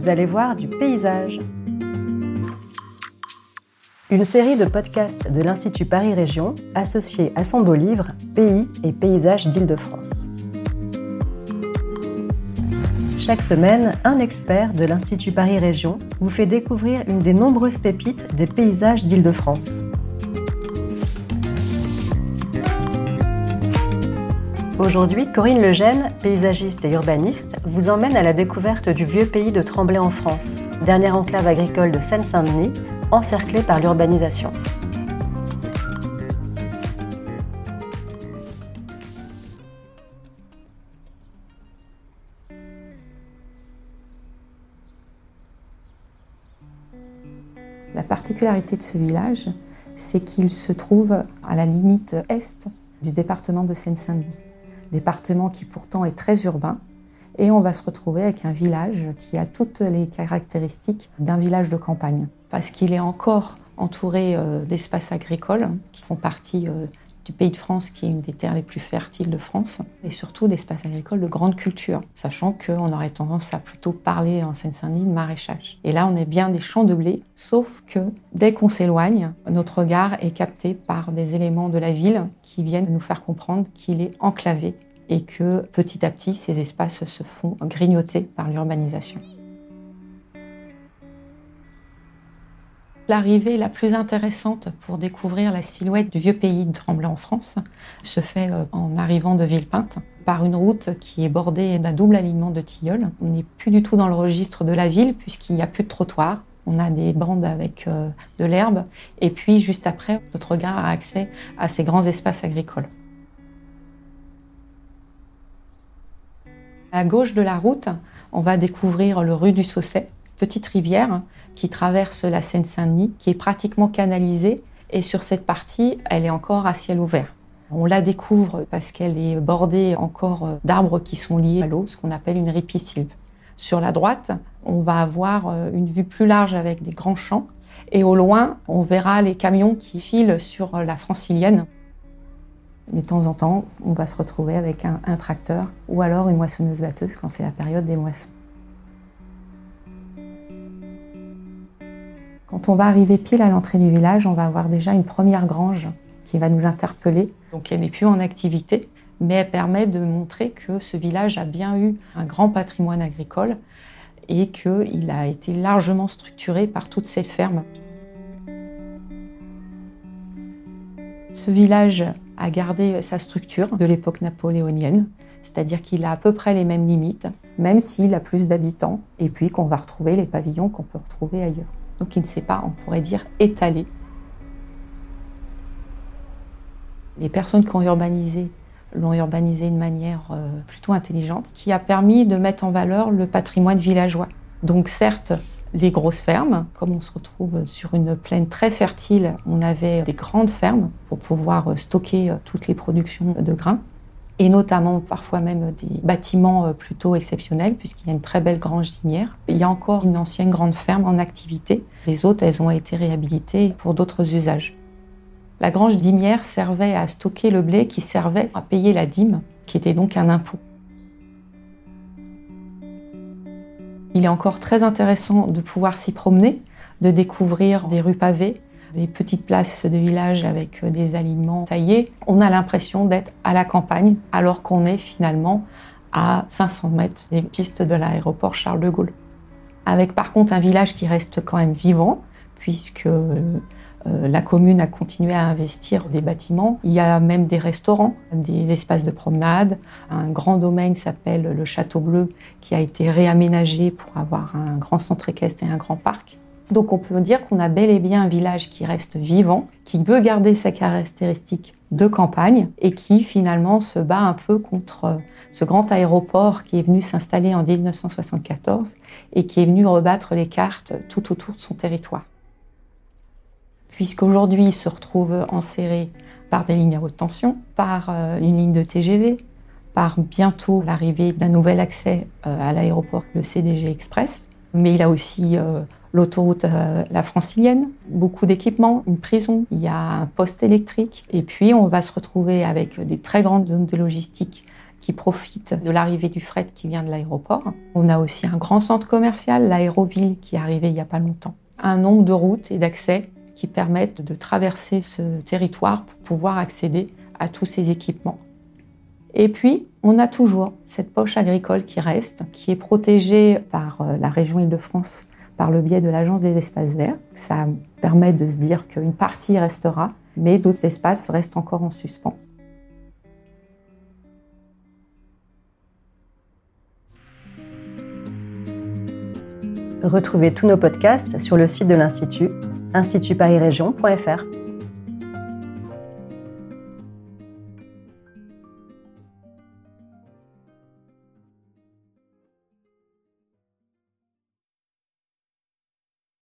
vous allez voir du paysage. Une série de podcasts de l'Institut Paris Région associée à son beau livre Pays et paysages d'Île-de-France. Chaque semaine, un expert de l'Institut Paris Région vous fait découvrir une des nombreuses pépites des paysages d'Île-de-France. Aujourd'hui, Corinne Legène, paysagiste et urbaniste, vous emmène à la découverte du vieux pays de Tremblay en France, dernière enclave agricole de Seine-Saint-Denis, encerclée par l'urbanisation. La particularité de ce village, c'est qu'il se trouve à la limite est du département de Seine-Saint-Denis département qui pourtant est très urbain. Et on va se retrouver avec un village qui a toutes les caractéristiques d'un village de campagne. Parce qu'il est encore entouré euh, d'espaces agricoles qui font partie euh, pays de France, qui est une des terres les plus fertiles de France, et surtout d'espaces agricoles de grande culture, sachant qu'on aurait tendance à plutôt parler en Seine-Saint-Denis de maraîchage. Et là, on est bien des champs de blé, sauf que dès qu'on s'éloigne, notre regard est capté par des éléments de la ville qui viennent nous faire comprendre qu'il est enclavé et que petit à petit, ces espaces se font grignoter par l'urbanisation. L'arrivée la plus intéressante pour découvrir la silhouette du vieux pays de Tremblay en France se fait euh, en arrivant de Villepinte par une route qui est bordée d'un double alignement de tilleuls. On n'est plus du tout dans le registre de la ville puisqu'il n'y a plus de trottoir. On a des bandes avec euh, de l'herbe et puis juste après, notre regard a accès à ces grands espaces agricoles. À gauche de la route, on va découvrir le rue du Sausset, petite rivière qui traverse la Seine-Saint-Denis, qui est pratiquement canalisée. Et sur cette partie, elle est encore à ciel ouvert. On la découvre parce qu'elle est bordée encore d'arbres qui sont liés à l'eau, ce qu'on appelle une ripisylve. Sur la droite, on va avoir euh, une vue plus large avec des grands champs. Et au loin, on verra les camions qui filent sur la francilienne. De temps en temps, on va se retrouver avec un, tracteur ou alors une moissonneuse-batteuse quand c'est la période des moissons. Quand on va arriver pile à l'entrée du village, on va avoir déjà une première grange qui va nous interpeller. Donc elle n'est plus en activité, mais elle permet de montrer que ce village a bien eu un grand patrimoine agricole et qu'il a été largement structuré par toutes ces fermes. Ce village a gardé sa structure de l'époque napoléonienne, c'est-à-dire qu'il a à peu près les mêmes limites, même s'il a plus d'habitants, et puis qu'on va retrouver les pavillons qu'on peut retrouver ailleurs. Donc il ne s'est pas, on pourrait dire, étalé. Les personnes qui ont urbanisé l'ont urbanisé de manière euh, plutôt intelligente, qui a permis de mettre en valeur le patrimoine villageois. Donc certes, les grosses fermes. Comme on se retrouve sur une plaine très fertile, on avait des grandes fermes pour pouvoir stocker toutes les productions de grains et notamment parfois même des bâtiments plutôt exceptionnels, puisqu'il y a une très belle grange dinière. Il y a encore une ancienne grande ferme en activité. Les autres, elles ont été réhabilitées pour d'autres usages. La grange dimière servait à stocker le blé qui servait à payer la dîme, qui était donc un impôt. Il est encore très intéressant de pouvoir s'y promener, de découvrir des rues pavées, des petites places de village avec euh, des aliments taillés. On a l'impression d'être à la campagne alors qu'on est finalement à 500 mètres des pistes de l'aéroport Charles de Gaulle. Avec par contre un village qui reste quand même vivant puisque euh, euh, la commune a continué à investir des bâtiments. Il y a même des restaurants, des espaces de promenade. Un grand domaine s'appelle le Château Bleu qui a été réaménagé pour avoir un grand centre équestre et un grand parc. Donc on peut dire qu'on a bel et bien un village qui reste vivant, qui veut garder sa caractéristique de campagne et qui finalement se bat un peu contre ce grand aéroport qui est venu s'installer en 1974 et qui est venu rebattre les cartes tout autour de son territoire puisqu'aujourd'hui il se retrouve enserré par des lignes à haute tension, par euh, une ligne de TGV, par bientôt l'arrivée d'un nouvel accès euh, à l'aéroport, le CDG Express. Mais il a aussi euh, l'autoroute La Francilienne, beaucoup d'équipements, une prison, il y a un poste électrique. Et puis on va se retrouver avec des très grandes zones de logistique qui profitent de l'arrivée du fret qui vient de l'aéroport. On a aussi un grand centre commercial, l'aéroville, qui est arrivé il n'y a pas longtemps. Un nombre de routes et d'accès qui permettent de traverser ce territoire pour pouvoir accéder à tous ces équipements. Et puis, on a toujours cette poche agricole qui reste, qui est protégée par euh, la région Île-de-France par le biais de l'Agence des espaces verts. Ça permet de se dire qu'une partie restera, mais d'autres espaces restent encore en suspens. Retrouvez tous nos podcasts sur le site de l'Institut, institutparisrégion.fr.